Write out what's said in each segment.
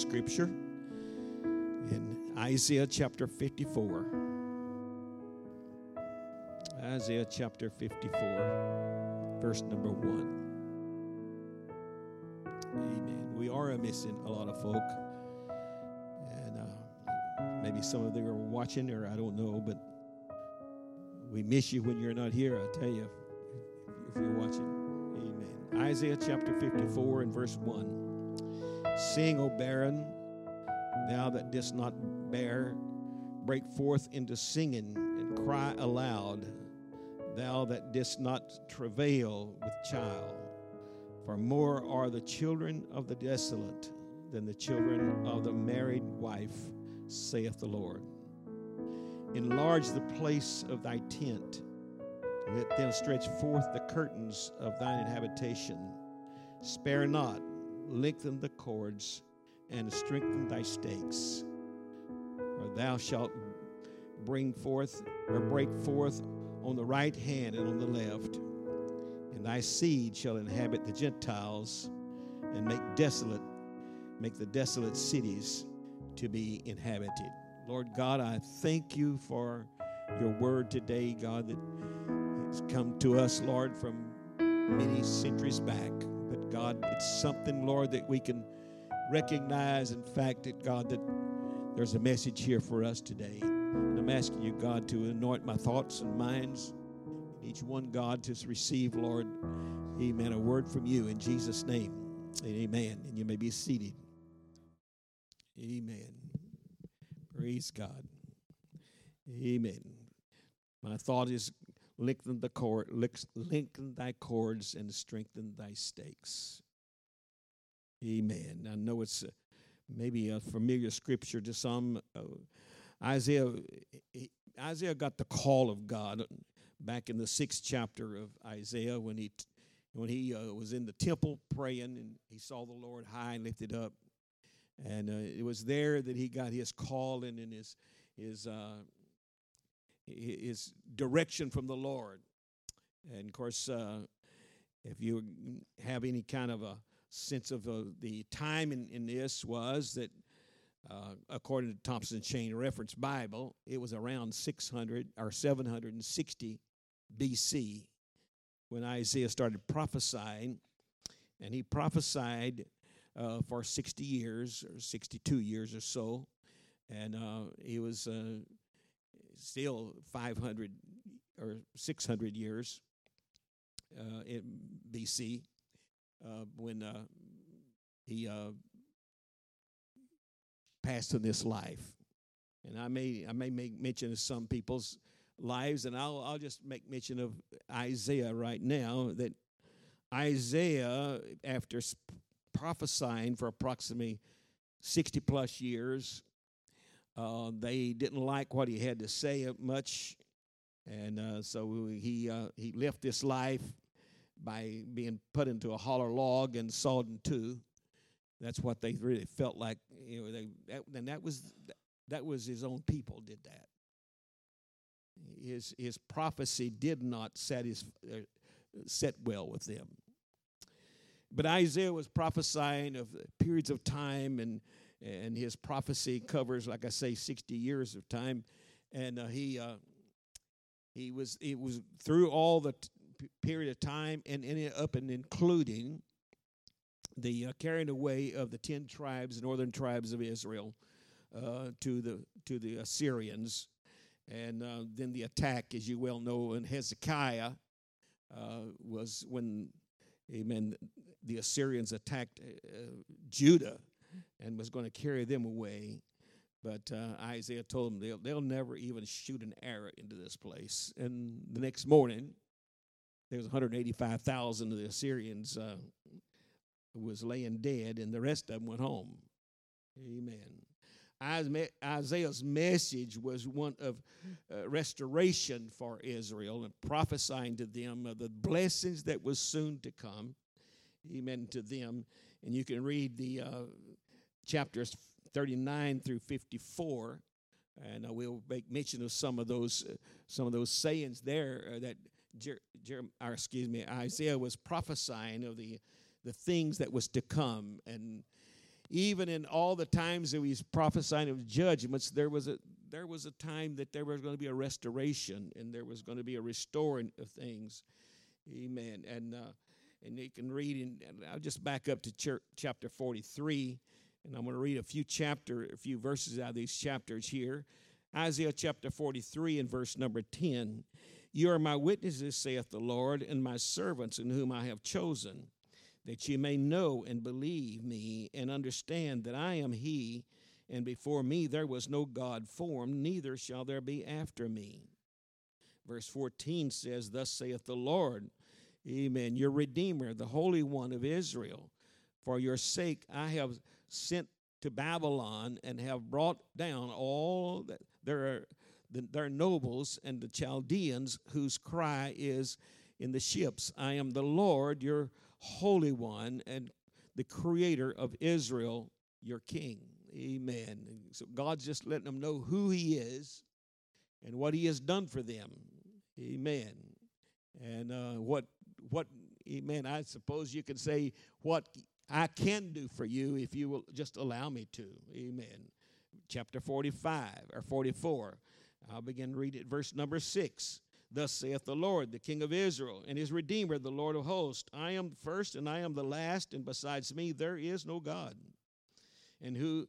scripture in Isaiah chapter 54. Isaiah chapter 54, verse number 1. Amen. We are missing a lot of folk. And uh, maybe some of them are watching, or I don't know, but we miss you when you're not here, I tell you, if you're watching. Amen. Isaiah chapter 54 and verse 1. Sing, O barren, thou that didst not bear, break forth into singing and cry aloud, thou that didst not travail with child. For more are the children of the desolate than the children of the married wife, saith the Lord. Enlarge the place of thy tent, let them stretch forth the curtains of thine habitation. Spare not, lengthen the cords and strengthen thy stakes. For thou shalt bring forth or break forth on the right hand and on the left, and thy seed shall inhabit the Gentiles and make desolate, make the desolate cities to be inhabited. Lord God, I thank you for your word today, God, that has come to us, Lord, from many centuries back. God. It's something, Lord, that we can recognize, in fact, that God, that there's a message here for us today. And I'm asking you, God, to anoint my thoughts and minds. Each one, God, to receive, Lord, amen, a word from you in Jesus' name. Amen. And you may be seated. Amen. Praise God. Amen. My thought is lengthen the cord, lengthen thy cords and strengthen thy stakes. Amen. I know it's uh, maybe a familiar scripture to some. Uh, Isaiah, Isaiah got the call of God back in the sixth chapter of Isaiah when he when he uh, was in the temple praying and he saw the Lord high and lifted up, and uh, it was there that he got his calling and his his uh, his direction from the Lord. And of course, uh, if you have any kind of a sense of uh, the time in, in this was that uh, according to Thompson Chain Reference Bible, it was around 600 or 760 BC when Isaiah started prophesying, and he prophesied uh, for 60 years or 62 years or so, and uh, he was uh, still 500 or 600 years uh, in BC uh, when uh, he uh, passed in this life. And I may I may make mention of some people's lives, and I'll I'll just make mention of Isaiah right now. That Isaiah, after prophesying for approximately sixty plus years, uh, they didn't like what he had to say much, and uh, so he uh, he left this life by being put into a holler log and sawed in two. That's what they really felt like. You know, they that, and that was that was his own people did that. His his prophecy did not satisfy, uh, set well with them. But Isaiah was prophesying of periods of time and and his prophecy covers, like I say, 60 years of time. And uh, he uh, he was it was through all the t- period of time and ended up and including the uh, carrying away of the ten tribes, northern tribes of Israel, uh, to the to the Assyrians, and uh, then the attack, as you well know, in Hezekiah uh, was when, Amen. The Assyrians attacked Judah and was going to carry them away. But uh, Isaiah told them they'll, they'll never even shoot an arrow into this place. And the next morning, there was 185,000 of the Assyrians uh, was laying dead, and the rest of them went home. Amen. Isaiah's message was one of uh, restoration for Israel and prophesying to them of the blessings that was soon to come. Amen to them. And you can read the uh, chapters 39 through 54 and uh, we'll make mention of some of those uh, some of those sayings there uh, that Jer- Jer- or excuse me Isaiah was prophesying of the the things that was to come and even in all the times that he's prophesying of judgments, there was a there was a time that there was going to be a restoration and there was going to be a restoring of things. Amen. And uh, and you can read in. I'll just back up to chapter 43, and I'm going to read a few chapter, a few verses out of these chapters here. Isaiah chapter 43 and verse number 10. You are my witnesses, saith the Lord, and my servants in whom I have chosen that ye may know and believe me and understand that I am He, and before me there was no God formed, neither shall there be after me. Verse 14 says, Thus saith the Lord, Amen, your Redeemer, the Holy One of Israel. For your sake I have sent to Babylon and have brought down all that their, their nobles and the Chaldeans whose cry is in the ships. I am the Lord, your Holy One and the Creator of Israel, your King. Amen. So God's just letting them know who He is and what He has done for them. Amen. And uh, what what eh, Amen. I suppose you can say what I can do for you if you will just allow me to. Amen. Chapter 45 or 44. I'll begin to read it, verse number 6. Thus saith the Lord, the King of Israel, and his Redeemer, the Lord of hosts I am first and I am the last, and besides me there is no God. And who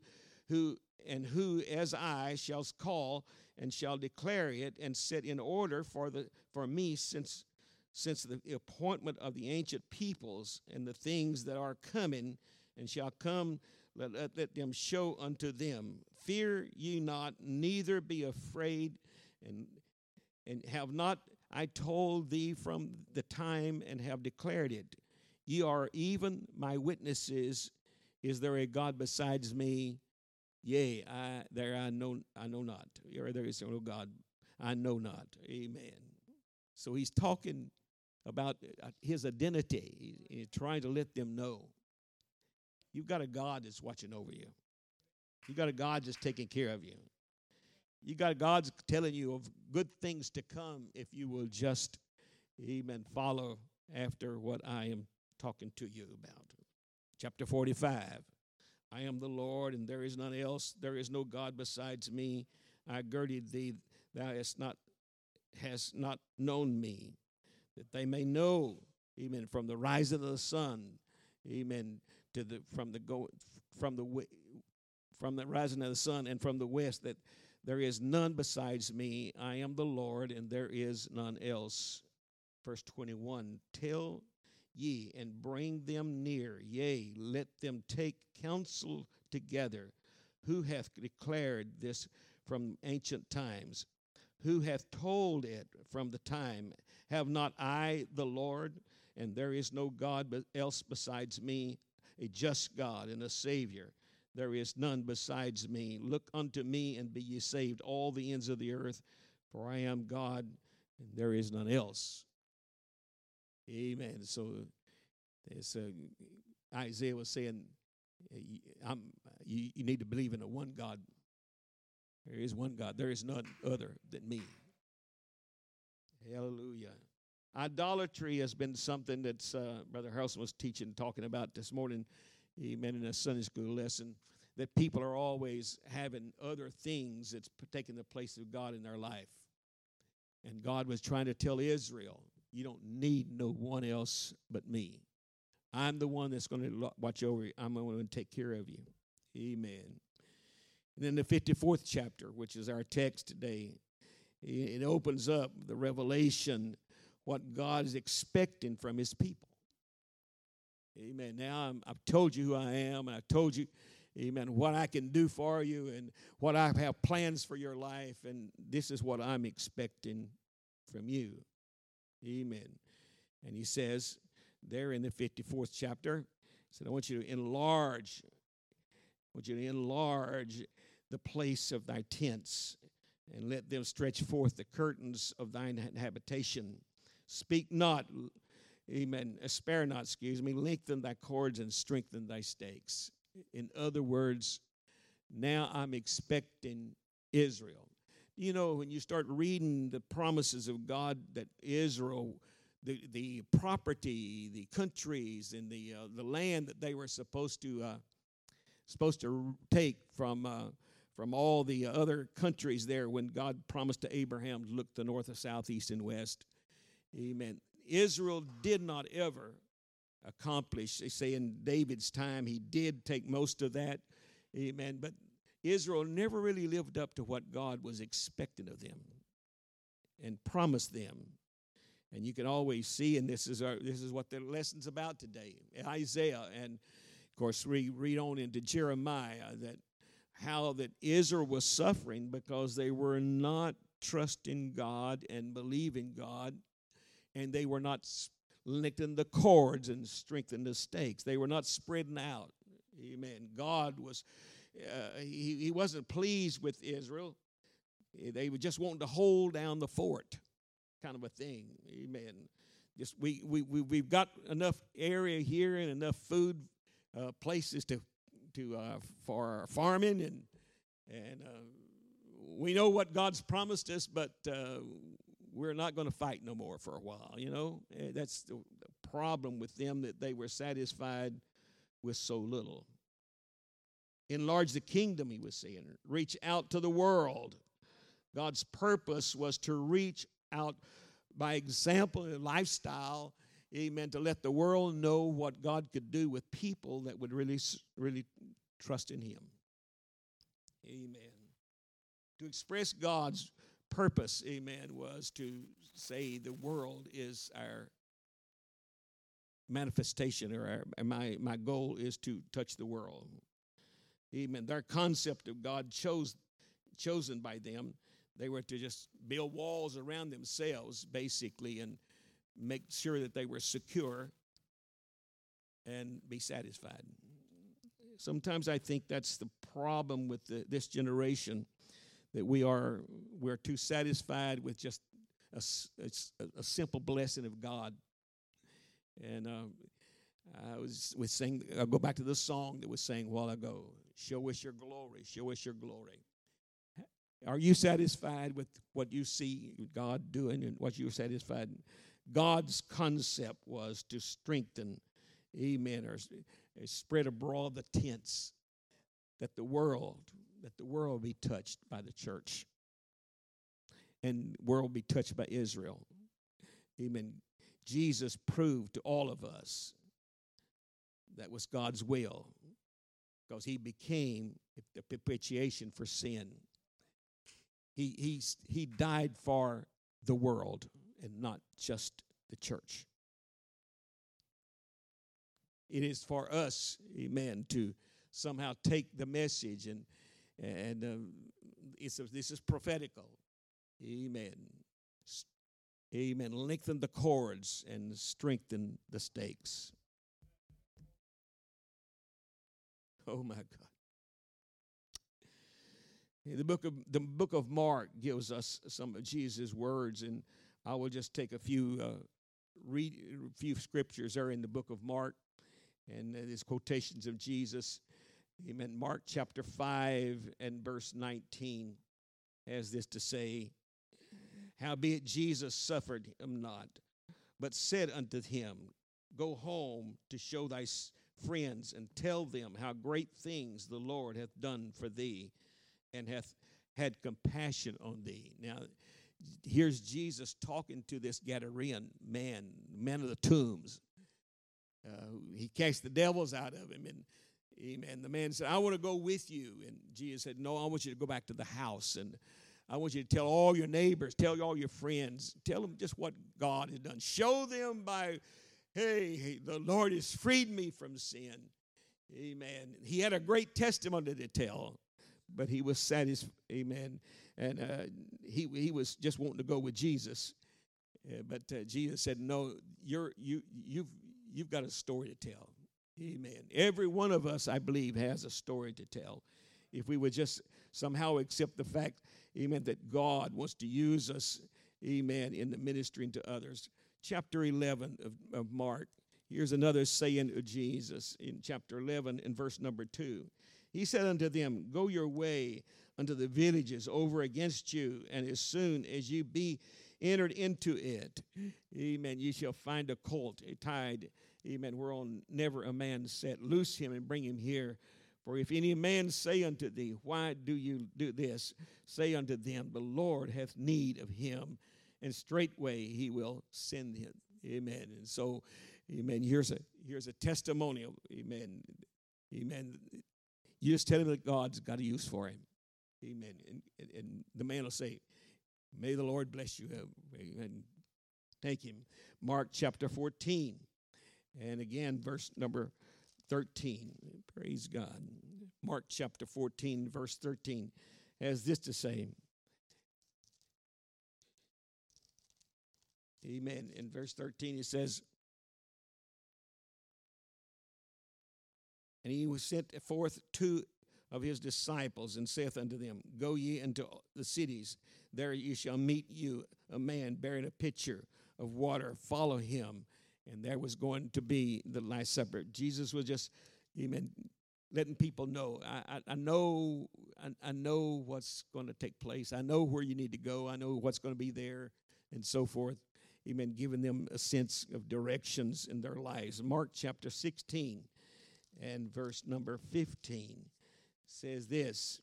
who and who as I shall call and shall declare it and set in order for the for me since since the appointment of the ancient peoples and the things that are coming and shall come let, let, let them show unto them fear ye not neither be afraid and and have not I told thee from the time and have declared it. Ye are even my witnesses. Is there a God besides me? Yea, I there I know I know not. Or there is no God. I know not. Amen. So he's talking about uh, his identity. He's trying to let them know. You've got a God that's watching over you. You've got a God that's taking care of you. You got God's telling you of good things to come if you will just, amen, follow after what I am talking to you about. Chapter 45 I am the Lord, and there is none else. There is no God besides me. I girded thee, thou hast not, hast not known me, that they may know, amen, from the rising of the sun, amen, to the from the go from the from the rising of the sun and from the west that there is none besides me. I am the Lord, and there is none else. Verse 21 Tell ye and bring them near, yea, let them take counsel together. Who hath declared this from ancient times? Who hath told it from the time? Have not I the Lord? And there is no God else besides me, a just God and a Savior there is none besides me. Look unto me and be ye saved, all the ends of the earth, for I am God and there is none else. Amen. So, it's, uh, Isaiah was saying, I'm, you, you need to believe in a one God. There is one God. There is none other than me. Hallelujah. Idolatry has been something that uh, Brother Harrelson was teaching, talking about this morning amen, in a Sunday school lesson, that people are always having other things that's taking the place of God in their life. And God was trying to tell Israel, you don't need no one else but me. I'm the one that's going to watch over you. I'm going to take care of you. Amen. And then the 54th chapter, which is our text today, it opens up the revelation what God is expecting from his people. Amen. Now i have told you who I am, and I've told you, amen, what I can do for you and what I have plans for your life, and this is what I'm expecting from you. Amen. And he says there in the 54th chapter, he said, I want you to enlarge, I want you to enlarge the place of thy tents and let them stretch forth the curtains of thine habitation. Speak not Amen. Spare not, excuse me. Lengthen thy cords and strengthen thy stakes. In other words, now I'm expecting Israel. You know, when you start reading the promises of God that Israel, the, the property, the countries, and the, uh, the land that they were supposed to uh, supposed to take from uh, from all the other countries there when God promised to Abraham to look to north, and south, east, and west. Amen. Israel did not ever accomplish. They say in David's time he did take most of that. Amen. But Israel never really lived up to what God was expecting of them and promised them. And you can always see, and this is our, this is what the lesson's about today. Isaiah, and of course we read on into Jeremiah that how that Israel was suffering because they were not trusting God and believing God, and they were not lengthening the cords and strengthening the stakes. They were not spreading out. Amen. God was, uh, he, he wasn't pleased with Israel. They were just wanting to hold down the fort, kind of a thing. Amen. Just we, we, we, we've got enough area here and enough food uh, places to to uh, for farming and and uh, we know what God's promised us, but uh, we're not going to fight no more for a while. You know eh, that's the, the problem with them that they were satisfied with so little. Enlarge the kingdom, he was saying. Reach out to the world. God's purpose was to reach out by example and lifestyle amen, to let the world know what God could do with people that would really, really trust in Him. Amen. To express God's purpose, amen, was to say the world is our manifestation, or our, my, my goal is to touch the world. Amen. Their concept of God chose, chosen by them, they were to just build walls around themselves, basically, and make sure that they were secure and be satisfied. Sometimes I think that's the problem with the, this generation that we are we're too satisfied with just a, a, a simple blessing of God. And uh, I was with saying I'll go back to the song that was sang a while ago. Show us your glory. Show us your glory. Are you satisfied with what you see God doing and what you're satisfied? God's concept was to strengthen, amen, or eh, spread abroad the tents that the world, that the world be touched by the church and world be touched by Israel. Amen. Jesus proved to all of us that was God's will because he became the propitiation for sin. He, he, he died for the world and not just the church. It is for us, amen, to somehow take the message and and um, it's a, this is prophetical, amen. Amen. Lengthen the cords and strengthen the stakes. Oh my God. The book of the book of Mark gives us some of Jesus' words, and I will just take a few uh, read a few scriptures there in the book of Mark, and these quotations of Jesus. Amen. Mark chapter five and verse nineteen has this to say: Howbeit Jesus suffered him not, but said unto him, Go home to show thy friends and tell them how great things the Lord hath done for thee, and hath had compassion on thee. Now here's Jesus talking to this Gadarean man, man of the tombs. Uh, he cast the devils out of him, and amen. The man said, "I want to go with you," and Jesus said, "No, I want you to go back to the house, and I want you to tell all your neighbors, tell all your friends, tell them just what God has done. Show them by, hey, the Lord has freed me from sin." Amen. He had a great testimony to tell, but he was satisfied. Amen and uh, he he was just wanting to go with Jesus, uh, but uh, Jesus said, "No, you're you you've you've got a story to tell." Amen. Every one of us, I believe, has a story to tell. If we would just somehow accept the fact, Amen, that God wants to use us, Amen, in the ministering to others. Chapter 11 of, of Mark. Here's another saying of Jesus in chapter 11 and verse number 2. He said unto them, Go your way unto the villages over against you, and as soon as you be entered into it, amen, ye shall find a colt tied, amen, whereon never a man set. Loose him and bring him here. For if any man say unto thee, Why do you do this? Say unto them, The Lord hath need of him, and straightway he will send him. Amen. And so, amen. Here's a here's a testimonial. Amen. Amen. You just tell him that God's got a use for him. Amen. And, and, and the man will say, May the Lord bless you. Amen. Thank him. Mark chapter 14. And again, verse number 13. Praise God. Mark chapter 14, verse 13 has this to say. Amen. In verse 13, it says, And he was sent forth two of his disciples and saith unto them, Go ye into the cities, there ye shall meet you a man bearing a pitcher of water, follow him. And there was going to be the Last Supper. Jesus was just, amen, letting people know. I, I, I know I, I know what's going to take place. I know where you need to go. I know what's going to be there and so forth. Amen. Giving them a sense of directions in their lives. Mark chapter 16 and verse number 15 says this.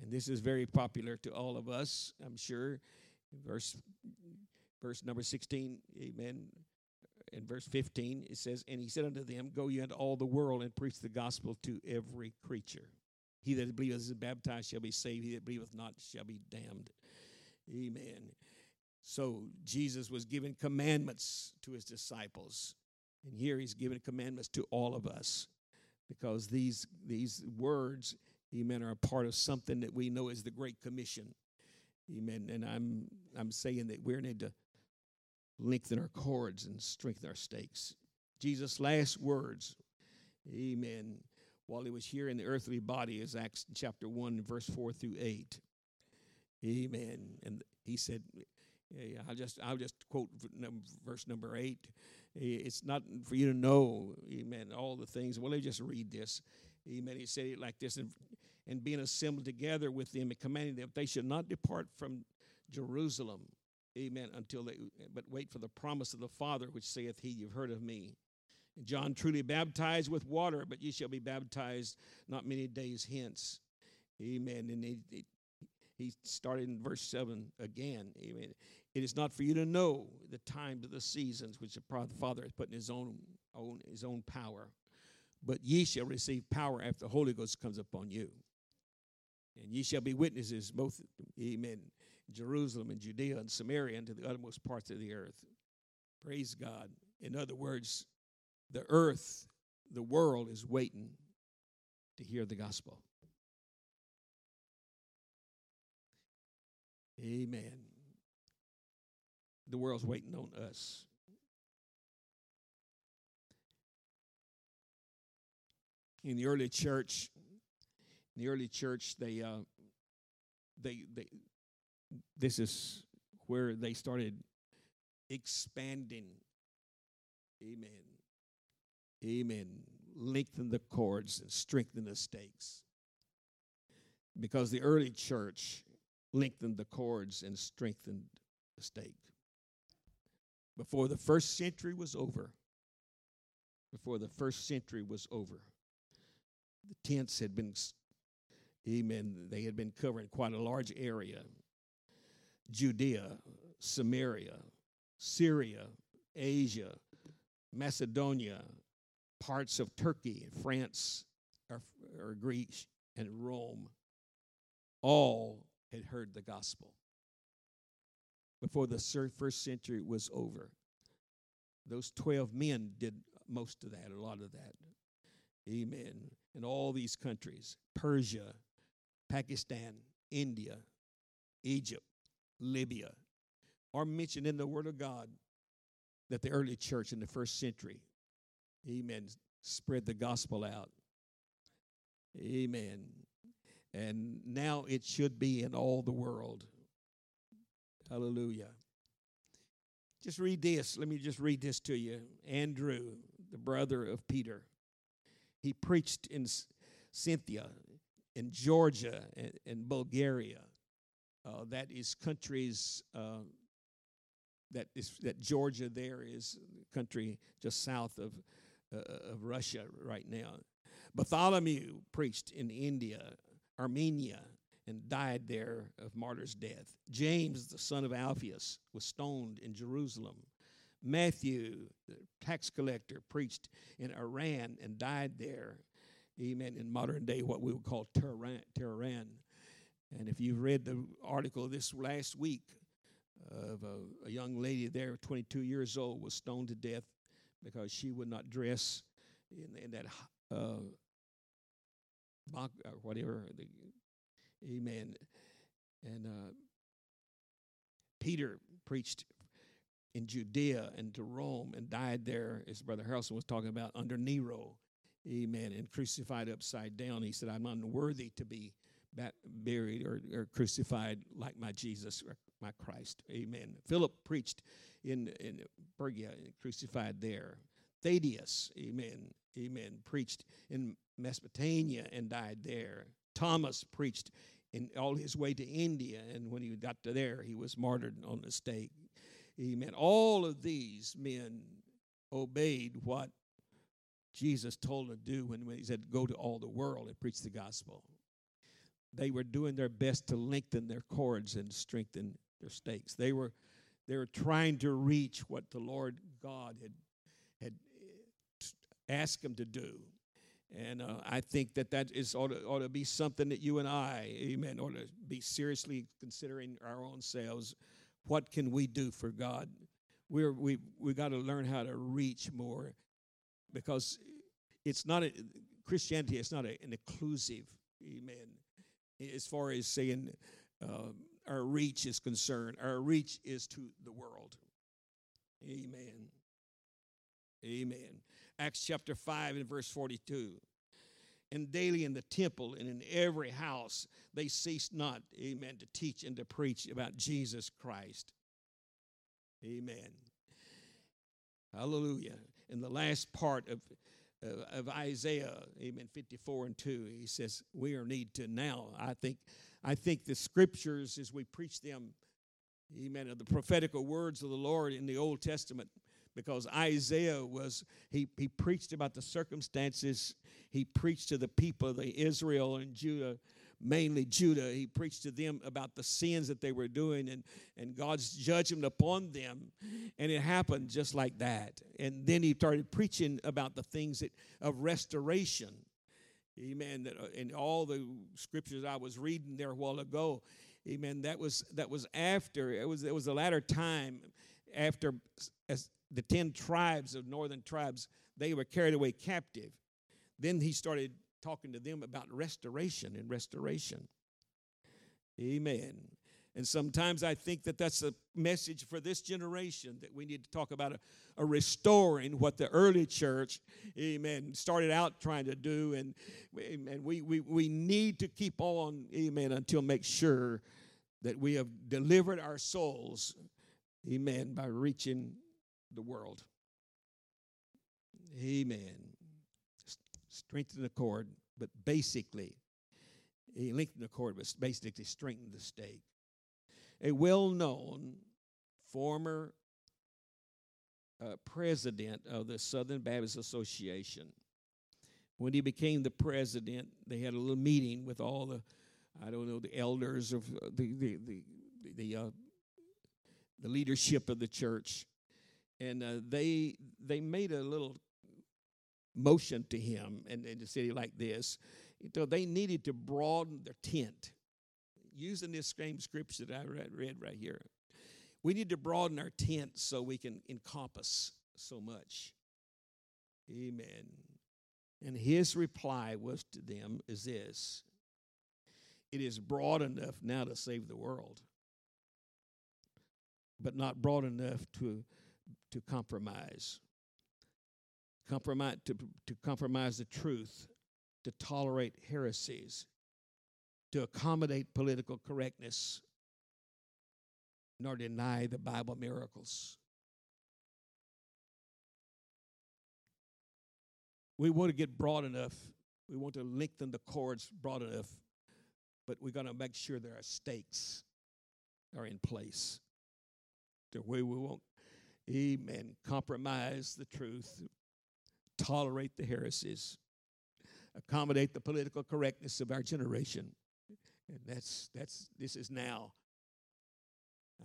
And this is very popular to all of us, I'm sure. Verse verse number 16, amen. In verse 15, it says, And he said unto them, Go ye into all the world and preach the gospel to every creature. He that believeth is baptized shall be saved, he that believeth not shall be damned. Amen. So Jesus was giving commandments to his disciples. And here he's giving commandments to all of us because these, these words, amen, are a part of something that we know is the Great Commission. Amen. And I'm, I'm saying that we need to lengthen our cords and strengthen our stakes. Jesus' last words, amen, while he was here in the earthly body is Acts chapter 1, verse 4 through 8. Amen. And he said, I'll just I'll just quote verse number eight. It's not for you to know, amen, all the things. Well, let me just read this. Amen. He said it like this, and, and being assembled together with them and commanding them, they should not depart from Jerusalem, amen, until they, but wait for the promise of the Father, which saith he, You've heard of me. John truly baptized with water, but ye shall be baptized not many days hence. Amen. And he, he started in verse 7 again. Amen. It is not for you to know the times of the seasons which the Father has put in his own, own, his own power, but ye shall receive power after the Holy Ghost comes upon you. And ye shall be witnesses both, amen, Jerusalem and Judea and Samaria and to the uttermost parts of the earth. Praise God. In other words, the earth, the world is waiting to hear the gospel. Amen. The world's waiting on us. In the early church, in the early church, they uh, they they this is where they started expanding. Amen. Amen. Lengthen the cords and strengthen the stakes. Because the early church lengthened the cords and strengthened the stake. Before the first century was over, before the first century was over, the tents had been, amen, they had been covering quite a large area Judea, Samaria, Syria, Asia, Macedonia, parts of Turkey, France, or, or Greece, and Rome, all had heard the gospel before the first century was over. Those 12 men did most of that, a lot of that. Amen. In all these countries Persia, Pakistan, India, Egypt, Libya are mentioned in the Word of God that the early church in the first century, amen, spread the gospel out. Amen and now it should be in all the world. Hallelujah. Just read this. Let me just read this to you. Andrew, the brother of Peter, he preached in Scythia, in Georgia, in Bulgaria. Uh, that is countries uh, that is that Georgia there is country just south of uh, of Russia right now. Bartholomew preached in India, Armenia, and died there of martyr's death. James, the son of Alphaeus, was stoned in Jerusalem. Matthew, the tax collector, preached in Iran and died there. Amen. In modern day, what we would call Tehran. And if you've read the article this last week of a, a young lady there, 22 years old, was stoned to death because she would not dress in, in that uh, or whatever. The, amen. And uh, Peter preached in Judea and to Rome and died there, as Brother Harrelson was talking about, under Nero. Amen. And crucified upside down. He said, I'm unworthy to be buried or, or crucified like my Jesus or my Christ. Amen. Philip preached in, in Pergia, and crucified there. Thaddeus, amen, amen, preached in Mesopotamia and died there. Thomas preached in all his way to India, and when he got to there, he was martyred on the stake. Amen. All of these men obeyed what Jesus told them to do when, when he said, Go to all the world and preach the gospel. They were doing their best to lengthen their cords and strengthen their stakes. They were, they were trying to reach what the Lord God had, had asked them to do. And uh, I think that that is ought to, ought to be something that you and I, amen, ought to be seriously considering our own selves. What can we do for God? We're, we we got to learn how to reach more because it's not a, Christianity. It's not a, an inclusive, amen. As far as saying uh, our reach is concerned, our reach is to the world. Amen. Amen. Acts chapter 5 and verse 42. And daily in the temple and in every house they ceased not, amen, to teach and to preach about Jesus Christ. Amen. Hallelujah. In the last part of, uh, of Isaiah, amen, 54 and 2, he says, We are need to now. I think, I think the scriptures, as we preach them, amen, of the prophetical words of the Lord in the Old Testament, because Isaiah was, he, he preached about the circumstances. He preached to the people, the Israel and Judah, mainly Judah. He preached to them about the sins that they were doing and, and God's judgment upon them. And it happened just like that. And then he started preaching about the things that, of restoration. Amen. That uh, in all the scriptures I was reading there a while ago, amen. That was that was after it was it was the latter time after as the 10 tribes of northern tribes, they were carried away captive. Then he started talking to them about restoration and restoration. Amen. And sometimes I think that that's a message for this generation that we need to talk about a, a, restoring what the early church, amen, started out trying to do. And, and we, we, we need to keep on, amen, until make sure that we have delivered our souls, amen, by reaching the world. Amen. Strengthen the cord, but basically, he lengthened the cord, but basically strengthened the stake. A well known former uh, president of the Southern Baptist Association. When he became the president, they had a little meeting with all the, I don't know, the elders of the the the the, uh, the leadership of the church, and uh, they they made a little motion to him and in the city like this. So they needed to broaden their tent, using this same scripture that I read, read right here. We need to broaden our tent so we can encompass so much. Amen. And his reply was to them is this it is broad enough now to save the world, but not broad enough to to compromise. Compromise to, to compromise the truth, to tolerate heresies, to accommodate political correctness, nor deny the Bible miracles. We want to get broad enough. We want to lengthen the cords broad enough, but we're going to make sure there are stakes are in place to where we won't amen, compromise the truth, tolerate the heresies, accommodate the political correctness of our generation. And that's that's this is now.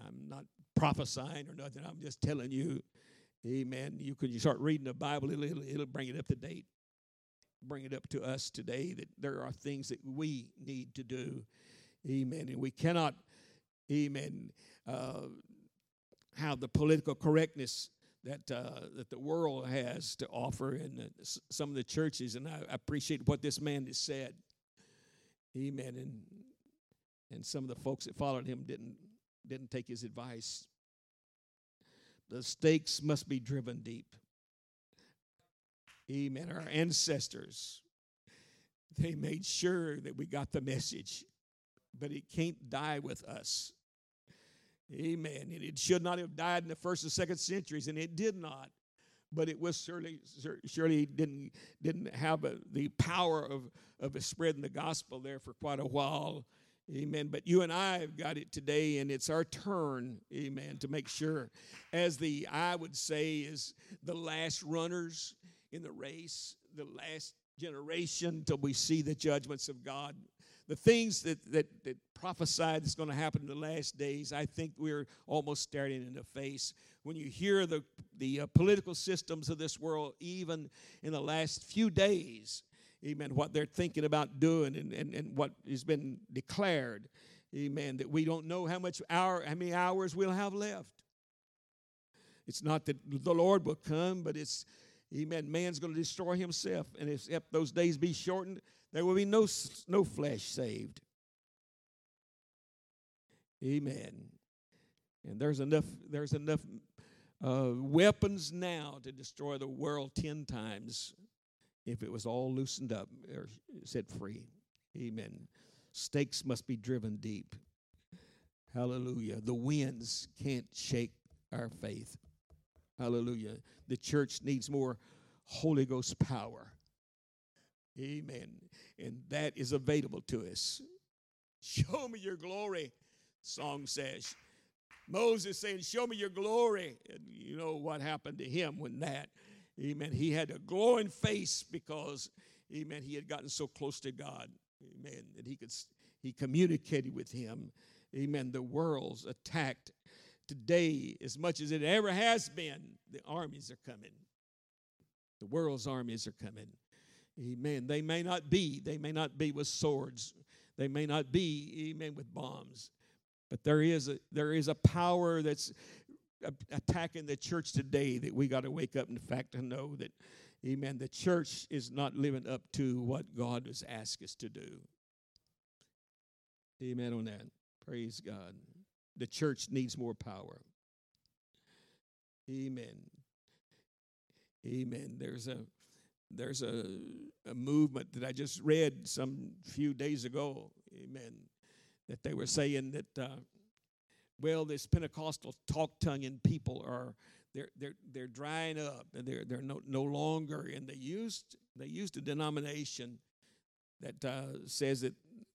I'm not prophesying or nothing. I'm just telling you, Amen. You can you start reading the Bible, it'll, it'll, it'll bring it up to date, bring it up to us today that there are things that we need to do, Amen. And we cannot, Amen, uh, have the political correctness that uh, that the world has to offer in the, some of the churches. And I appreciate what this man has said, Amen. And and some of the folks that followed him didn't didn't take his advice. The stakes must be driven deep. Amen. Our ancestors, they made sure that we got the message, but it can't die with us. Amen. And it should not have died in the first and second centuries, and it did not. But it was surely, surely didn't didn't have a, the power of of spreading the gospel there for quite a while. Amen. But you and I have got it today, and it's our turn, amen, to make sure, as the, I would say, is the last runners in the race, the last generation till we see the judgments of God. The things that, that, that prophesied is going to happen in the last days, I think we're almost staring in the face. When you hear the, the uh, political systems of this world, even in the last few days, amen, what they're thinking about doing and, and, and what has been declared, amen, that we don't know how much hour, how many hours we'll have left. It's not that the Lord will come, but it's, amen, man's going to destroy himself. And if, if those days be shortened, there will be no, no flesh saved. Amen. And there's enough, there's enough uh, weapons now to destroy the world ten times if it was all loosened up or set free. Amen. Stakes must be driven deep. Hallelujah. The winds can't shake our faith. Hallelujah. The church needs more Holy Ghost power. Amen. And that is available to us. Show me your glory, song says. Moses saying, Show me your glory. And you know what happened to him when that Amen. He had a glowing face because, amen, he had gotten so close to God. Amen. That he could he communicated with him. Amen. The world's attacked today as much as it ever has been. The armies are coming. The world's armies are coming. Amen. They may not be, they may not be with swords. They may not be, amen, with bombs. But there is a there is a power that's attacking the church today that we got to wake up in fact to know that amen the church is not living up to what god has asked us to do. Amen on that. Praise god. The church needs more power. Amen. Amen. There's a there's a, a movement that i just read some few days ago amen that they were saying that uh, well, this Pentecostal talk tonguing people are they're they're they're drying up and they're they're no, no longer and they used they used a denomination that uh, says that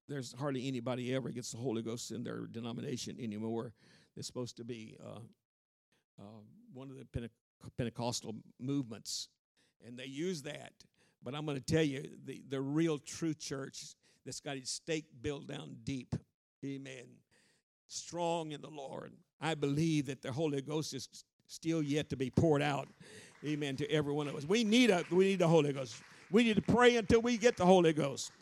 there's hardly anybody ever gets the Holy Ghost in their denomination anymore. They're supposed to be uh, uh, one of the Pente- Pentecostal movements, and they use that. But I'm going to tell you, the, the real true church that's got its stake built down deep, amen, strong in the Lord. I believe that the Holy Ghost is still yet to be poured out. Amen to every one of us. We need a we need the Holy Ghost. We need to pray until we get the Holy Ghost.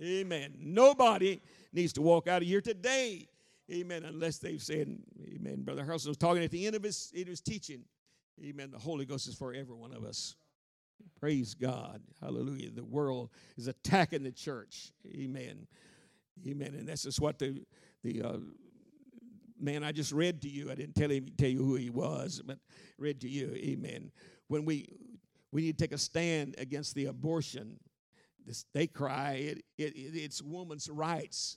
Amen. Nobody needs to walk out of here today. Amen. Unless they've said, Amen. Brother Harrelson was talking at the end of his, his teaching. Amen. The Holy Ghost is for every one of us. Praise God. Hallelujah. The world is attacking the church. Amen. Amen. And this is what the the uh, man I just read to you. I didn't tell him tell you who he was, but read to you. Amen. When we we need to take a stand against the abortion, this, they cry it, it, it's woman's rights.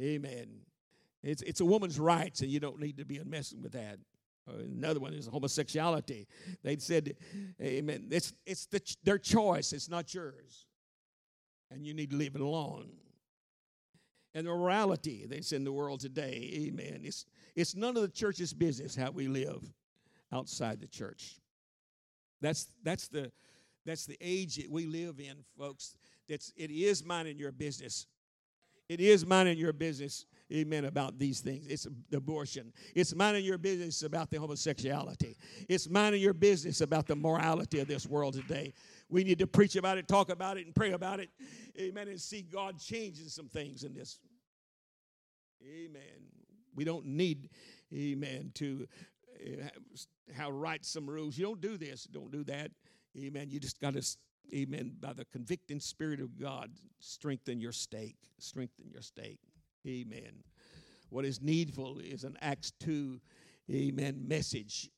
Amen. It's it's a woman's rights, and you don't need to be messing with that. Another one is homosexuality. They said, "Amen." It's it's the, their choice. It's not yours, and you need to leave it alone and morality that's in the world today. Amen. It's, it's none of the church's business how we live outside the church. That's, that's, the, That's the age that we live in, folks. That's it is minding your business. It is minding your business, amen, about these things. It's abortion. It's minding your business about the homosexuality. It's minding your business about the morality of this world today. We need to preach about it, talk about it, and pray about it, amen, and see God changing some things in this. Amen. We don't need, amen, to eh, how write some rules. You don't do this, don't do that. Amen. You just got to, amen, by the convicting Spirit of God, strengthen your stake. Strengthen your stake. Amen. What is needful is an Acts 2, amen, message.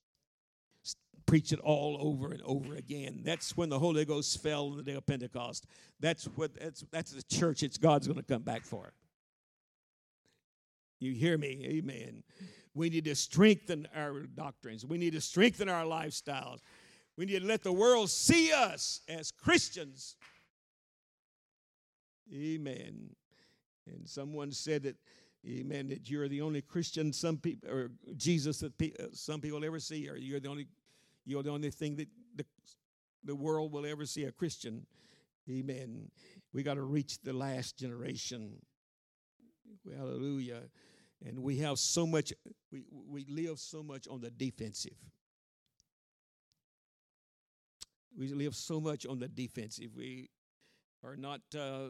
Preach it all over and over again. That's when the Holy Ghost fell on the day of Pentecost. That's what that's that's the church it's God's going to come back for. You hear me? Amen. We need to strengthen our doctrines. We need to strengthen our lifestyles. We need to let the world see us as Christians. Amen. And someone said that, amen, that you're the only Christian some people, or Jesus that pe- uh, some people ever see, or you're the only, you're the only thing that the, the world will ever see a Christian. Amen. We got to reach the last generation. Hallelujah. And we have so much, we, we live so much on the defensive. We live so much on the defensive. We are not uh,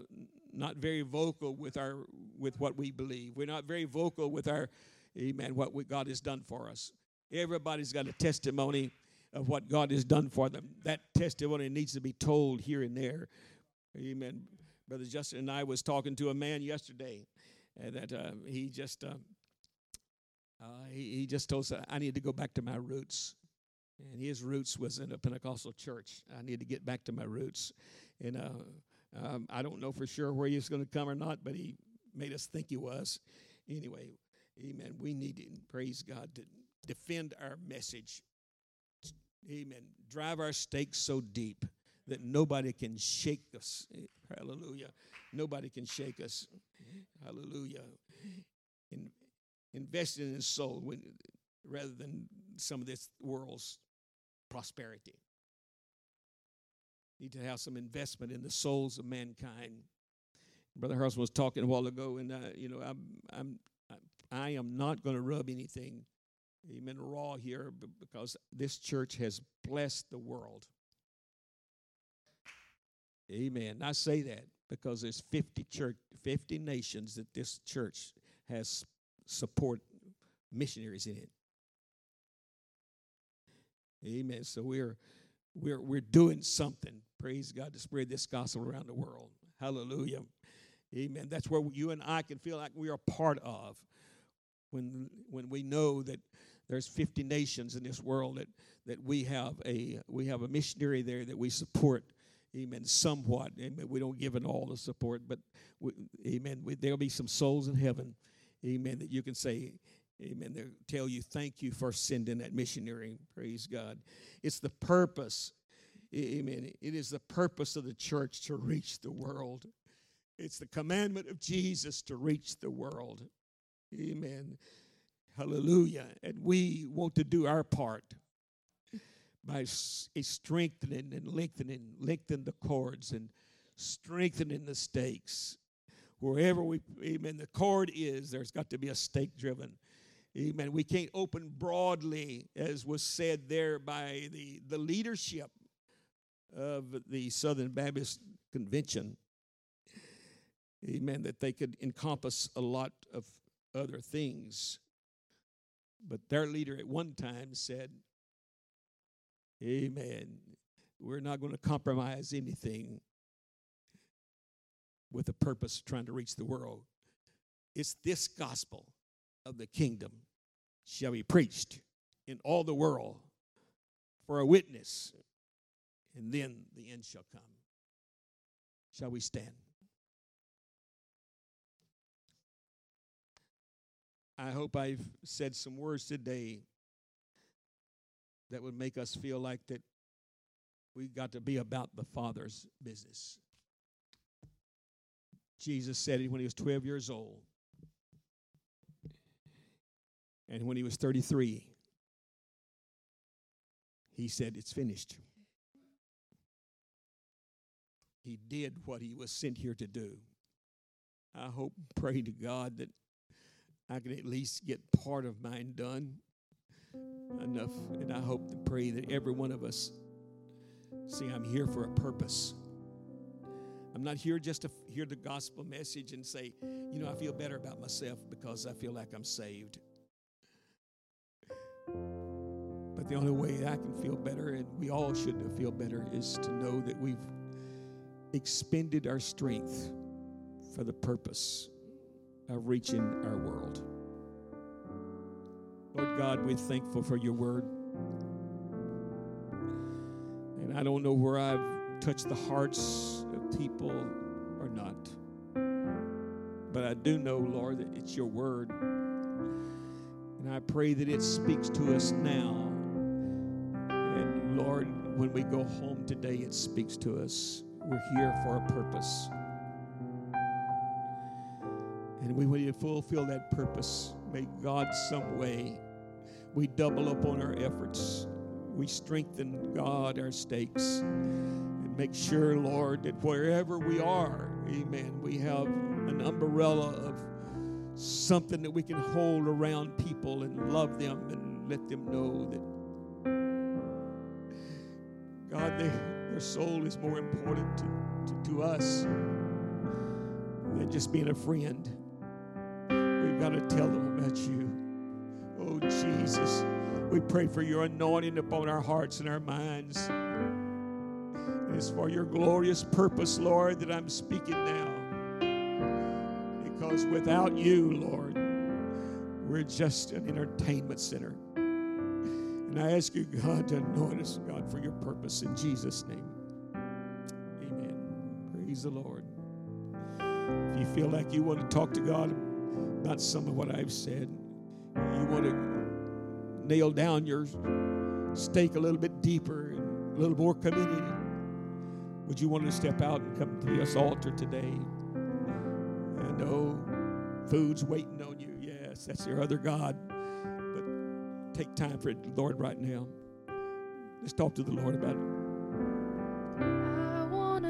not very vocal with our with what we believe. We're not very vocal with our, Amen. What we, God has done for us. Everybody's got a testimony of what God has done for them. That testimony needs to be told here and there. Amen. Brother Justin and I was talking to a man yesterday uh, that uh, he just uh, uh, he, he just told us I need to go back to my roots. And his roots was in a Pentecostal church. I need to get back to my roots. And um, I don't know for sure where he's going to come or not, but he made us think he was. Anyway, amen. We need to, praise God, to defend our message. Amen. Drive our stakes so deep that nobody can shake us. Hallelujah. Nobody can shake us. Hallelujah. In, in his soul when, rather than some of this world's prosperity. Need to have some investment in the souls of mankind. Brother Harrelson was talking a while ago, and uh, you know, I'm, I'm, I am not going to rub anything, amen, raw here, because this church has blessed the world. Amen. I say that because there's 50 church, 50 nations that this church has support missionaries in it. Amen. So we're we're we're doing something. Praise God to spread this gospel around the world. Hallelujah. Amen. That's where you and I can feel like we are part of when when we know that there's 50 nations in this world that that we have a we have a missionary there that we support amen somewhat amen we don't give it all the support but we, amen we, there'll be some souls in heaven amen that you can say Amen. They'll tell you thank you for sending that missionary. Praise God. It's the purpose. Amen. It is the purpose of the church to reach the world. It's the commandment of Jesus to reach the world. Amen. Hallelujah. And we want to do our part by strengthening and lengthening, lengthen the cords and strengthening the stakes. Wherever we, amen, the cord is, there's got to be a stake driven. Amen. We can't open broadly, as was said there by the, the leadership of the Southern Baptist Convention. Amen. That they could encompass a lot of other things. But their leader at one time said, Amen. We're not going to compromise anything with the purpose of trying to reach the world. It's this gospel of the kingdom shall be preached in all the world for a witness, and then the end shall come. Shall we stand? I hope I've said some words today that would make us feel like that we got to be about the Father's business. Jesus said it when he was 12 years old. And when he was 33, he said, It's finished. he did what he was sent here to do. I hope, pray to God that I can at least get part of mine done enough. And I hope to pray that every one of us see I'm here for a purpose. I'm not here just to hear the gospel message and say, you know, I feel better about myself because I feel like I'm saved. But the only way I can feel better, and we all should feel better, is to know that we've expended our strength for the purpose of reaching our world. Lord God, we're thankful for your word. And I don't know where I've touched the hearts of people or not. But I do know, Lord, that it's your word. And I pray that it speaks to us now. Lord, when we go home today, it speaks to us. We're here for a purpose. And we to fulfill that purpose. May God, some way, we double up on our efforts. We strengthen, God, our stakes. And make sure, Lord, that wherever we are, amen, we have an umbrella of something that we can hold around people and love them and let them know that, God, they, their soul is more important to, to, to us than just being a friend. We've got to tell them about you. Oh, Jesus, we pray for your anointing upon our hearts and our minds. And it's for your glorious purpose, Lord, that I'm speaking now. Because without you, Lord, we're just an entertainment center. And I ask you, God, to anoint us, God, for your purpose in Jesus' name. Amen. Praise the Lord. If you feel like you want to talk to God about some of what I've said, you want to nail down your stake a little bit deeper and a little more committed, would you want to step out and come to this altar today? I know food's waiting on you. Yes, that's your other God. Take time for it, Lord, right now. Let's talk to the Lord about it.